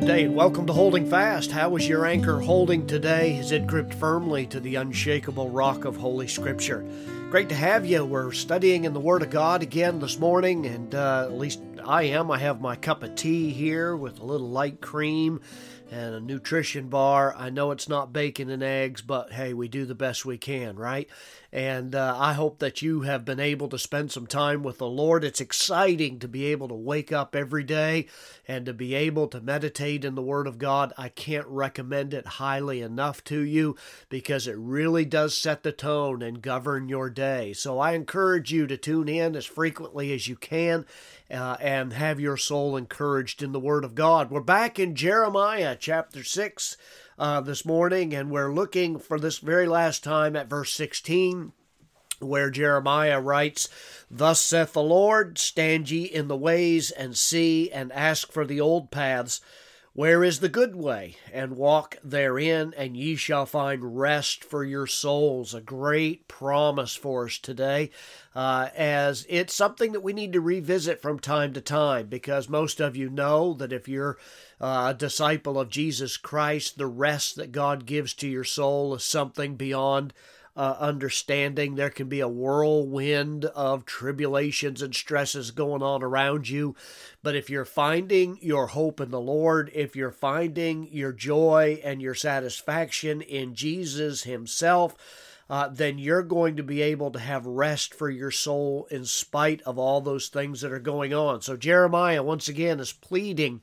good day and welcome to Holding Fast. How is your anchor holding today? Is it gripped firmly to the unshakable rock of Holy Scripture? Great to have you. We're studying in the Word of God again this morning, and uh, at least I am. I have my cup of tea here with a little light cream and a nutrition bar. I know it's not bacon and eggs, but hey, we do the best we can, right? And uh, I hope that you have been able to spend some time with the Lord. It's exciting to be able to wake up every day and to be able to meditate in the Word of God. I can't recommend it highly enough to you because it really does set the tone and govern your day. So I encourage you to tune in as frequently as you can uh, and have your soul encouraged in the Word of God. We're back in Jeremiah chapter 6 uh, this morning, and we're looking for this very last time at verse 16 where Jeremiah writes, Thus saith the Lord, stand ye in the ways and see, and ask for the old paths, where is the good way, and walk therein, and ye shall find rest for your souls. A great promise for us today, uh, as it's something that we need to revisit from time to time, because most of you know that if you're uh, a disciple of Jesus Christ, the rest that God gives to your soul is something beyond uh, understanding. There can be a whirlwind of tribulations and stresses going on around you. But if you're finding your hope in the Lord, if you're finding your joy and your satisfaction in Jesus Himself, uh, then you're going to be able to have rest for your soul in spite of all those things that are going on. So, Jeremiah, once again, is pleading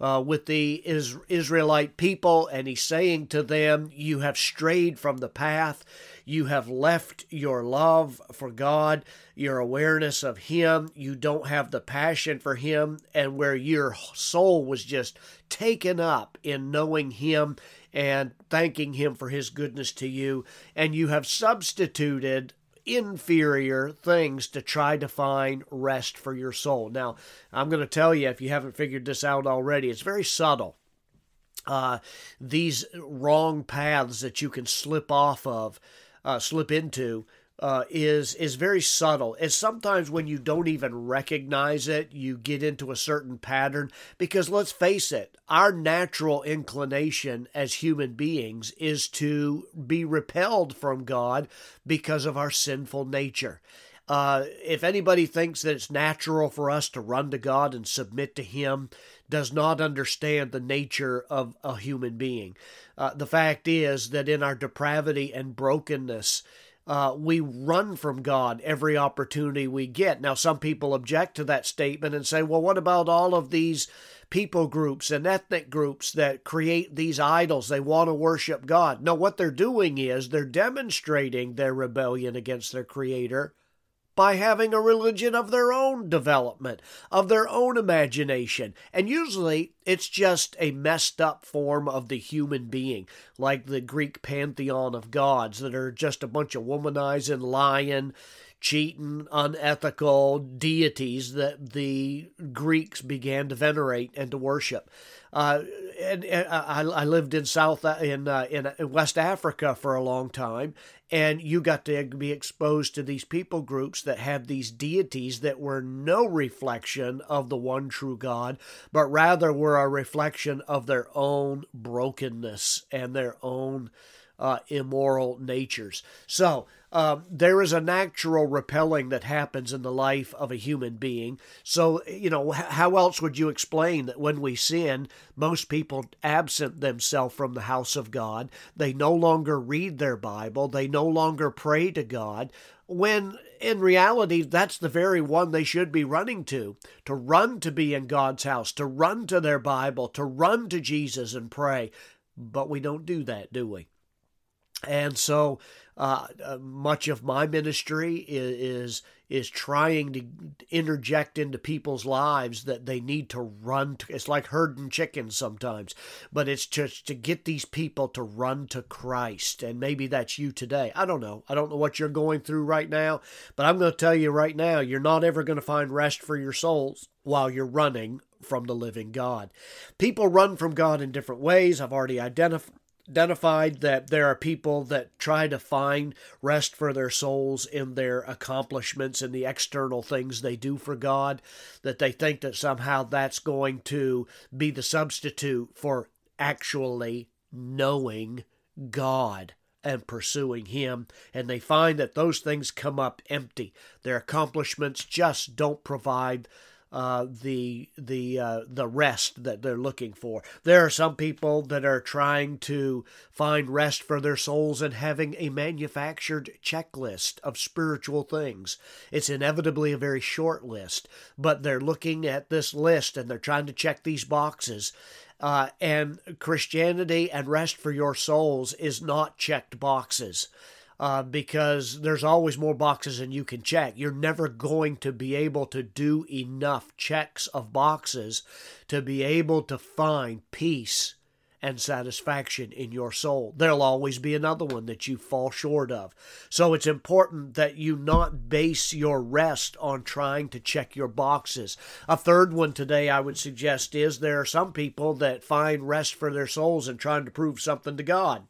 uh, with the is- Israelite people, and he's saying to them, You have strayed from the path. You have left your love for God, your awareness of Him. You don't have the passion for Him, and where your soul was just taken up in knowing Him and thanking Him for His goodness to you, and you have substituted inferior things to try to find rest for your soul. Now, I'm going to tell you, if you haven't figured this out already, it's very subtle. Uh, these wrong paths that you can slip off of, uh, slip into, uh, is is very subtle. And sometimes when you don't even recognize it, you get into a certain pattern. Because let's face it, our natural inclination as human beings is to be repelled from God because of our sinful nature. Uh, if anybody thinks that it's natural for us to run to God and submit to Him, does not understand the nature of a human being. Uh, the fact is that in our depravity and brokenness, uh, we run from God every opportunity we get. Now, some people object to that statement and say, well, what about all of these people groups and ethnic groups that create these idols? They want to worship God. No, what they're doing is they're demonstrating their rebellion against their Creator by having a religion of their own development, of their own imagination. And usually it's just a messed up form of the human being, like the Greek pantheon of gods that are just a bunch of womanizing, lying, cheating, unethical deities that the Greeks began to venerate and to worship. Uh, and, and I, I, lived in South uh, in, uh, in West Africa for a long time, and you got to be exposed to these people groups that have these deities that were no reflection of the one true God, but rather were a reflection of their own brokenness and their own uh, immoral natures. So um, there is a natural repelling that happens in the life of a human being. So, you know, how else would you explain that when we sin, most people absent themselves from the house of God? They no longer read their Bible, they no longer pray to God. When in reality, that's the very one they should be running to to run to be in God's house, to run to their Bible, to run to Jesus and pray. But we don't do that, do we? And so uh, uh, much of my ministry is, is, is trying to interject into people's lives that they need to run. To, it's like herding chickens sometimes, but it's just to get these people to run to Christ. And maybe that's you today. I don't know. I don't know what you're going through right now, but I'm going to tell you right now, you're not ever going to find rest for your souls while you're running from the living God. People run from God in different ways. I've already identified identified that there are people that try to find rest for their souls in their accomplishments and the external things they do for God, that they think that somehow that's going to be the substitute for actually knowing God and pursuing Him, and they find that those things come up empty. Their accomplishments just don't provide uh, the the uh, the rest that they're looking for. There are some people that are trying to find rest for their souls and having a manufactured checklist of spiritual things. It's inevitably a very short list, but they're looking at this list and they're trying to check these boxes. Uh, and Christianity and rest for your souls is not checked boxes uh, because there's always more boxes than you can check. You're never going to be able to do enough checks of boxes to be able to find peace and satisfaction in your soul. There'll always be another one that you fall short of. So it's important that you not base your rest on trying to check your boxes. A third one today I would suggest is there are some people that find rest for their souls in trying to prove something to God.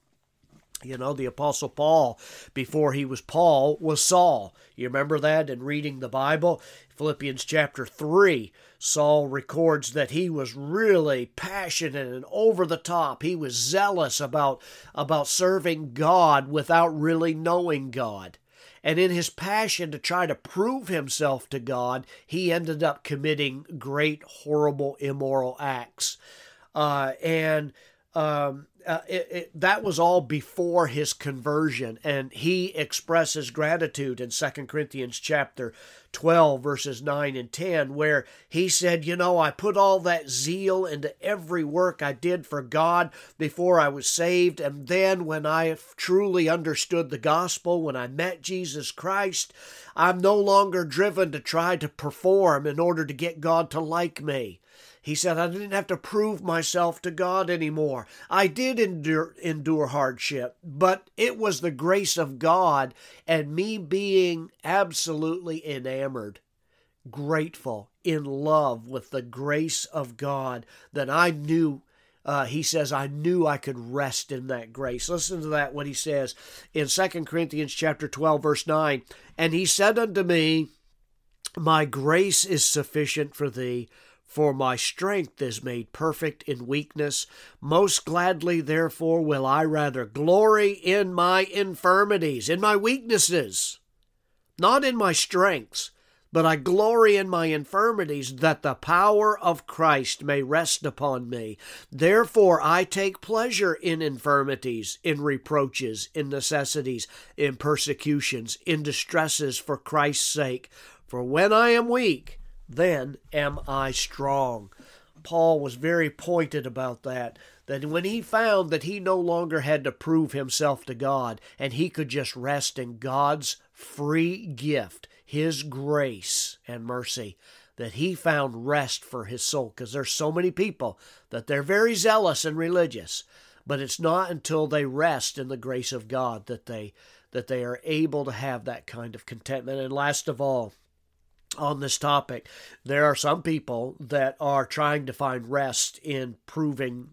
You know, the Apostle Paul, before he was Paul, was Saul. You remember that in reading the Bible? Philippians chapter 3, Saul records that he was really passionate and over the top. He was zealous about, about serving God without really knowing God. And in his passion to try to prove himself to God, he ended up committing great, horrible, immoral acts. Uh, and um, uh, it, it, that was all before his conversion and he expresses gratitude in 2 corinthians chapter 12 verses 9 and 10 where he said you know i put all that zeal into every work i did for god before i was saved and then when i truly understood the gospel when i met jesus christ i'm no longer driven to try to perform in order to get god to like me he said, I didn't have to prove myself to God anymore. I did endure, endure hardship, but it was the grace of God and me being absolutely enamored, grateful, in love with the grace of God that I knew uh, he says, I knew I could rest in that grace. Listen to that, what he says in 2 Corinthians chapter 12, verse 9. And he said unto me, My grace is sufficient for thee, for my strength is made perfect in weakness. Most gladly, therefore, will I rather glory in my infirmities, in my weaknesses, not in my strengths, but I glory in my infirmities, that the power of Christ may rest upon me. Therefore, I take pleasure in infirmities, in reproaches, in necessities, in persecutions, in distresses for Christ's sake. For when I am weak, then am I strong. Paul was very pointed about that. That when he found that he no longer had to prove himself to God and he could just rest in God's free gift, his grace and mercy, that he found rest for his soul. Because there's so many people that they're very zealous and religious, but it's not until they rest in the grace of God that they that they are able to have that kind of contentment. And last of all, on this topic. There are some people that are trying to find rest in proving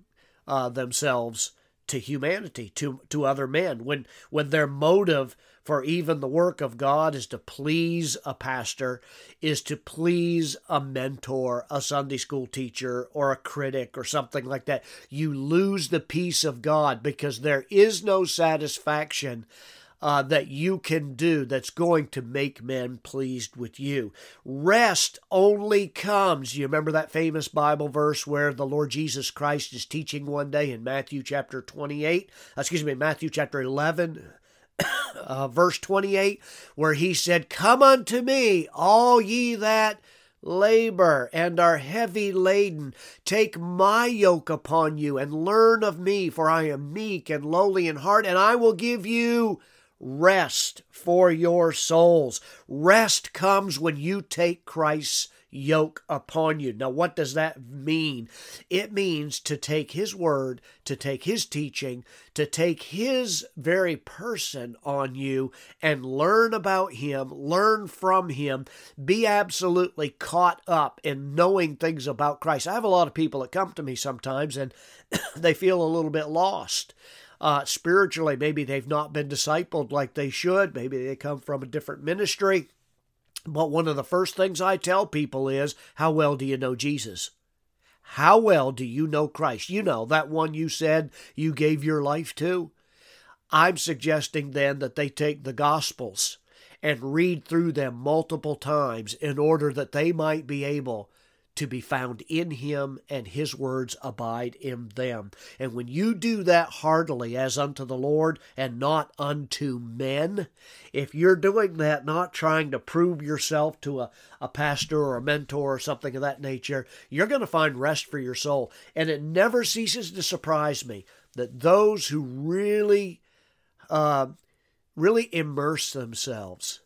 uh, themselves to humanity, to to other men, when when their motive for even the work of God is to please a pastor, is to please a mentor, a Sunday school teacher, or a critic, or something like that. You lose the peace of God because there is no satisfaction uh, that you can do that's going to make men pleased with you. Rest only comes. You remember that famous Bible verse where the Lord Jesus Christ is teaching one day in Matthew chapter 28, excuse me, Matthew chapter 11. Uh, verse 28, where he said, Come unto me, all ye that labor and are heavy laden. Take my yoke upon you and learn of me, for I am meek and lowly in heart, and I will give you rest for your souls. Rest comes when you take Christ's yoke upon you. Now, what does that mean? It means to take His word, to take His teaching, to take His very person on you and learn about Him, learn from Him, be absolutely caught up in knowing things about Christ. I have a lot of people that come to me sometimes and they feel a little bit lost uh, spiritually. Maybe they've not been discipled like they should. Maybe they come from a different ministry. But one of the first things I tell people is, How well do you know Jesus? How well do you know Christ? You know, that one you said you gave your life to. I'm suggesting then that they take the Gospels and read through them multiple times in order that they might be able to be found in him and his words abide in them. And when you do that heartily as unto the Lord and not unto men, if you're doing that, not trying to prove yourself to a, a pastor or a mentor or something of that nature, you're going to find rest for your soul. And it never ceases to surprise me that those who really, uh, really immerse themselves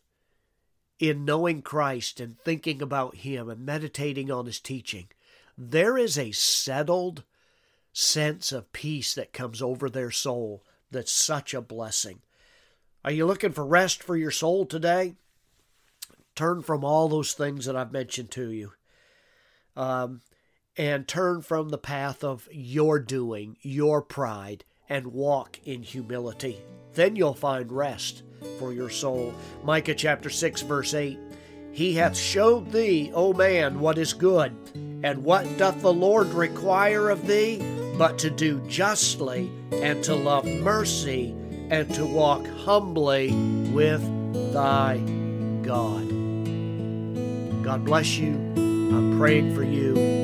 in knowing Christ and thinking about Him and meditating on His teaching, there is a settled sense of peace that comes over their soul that's such a blessing. Are you looking for rest for your soul today? Turn from all those things that I've mentioned to you. Um, and turn from the path of your doing, your pride, and walk in humility. Then you'll find rest for your soul. Micah chapter 6, verse 8 He hath showed thee, O man, what is good, and what doth the Lord require of thee, but to do justly, and to love mercy, and to walk humbly with thy God. God bless you. I'm praying for you.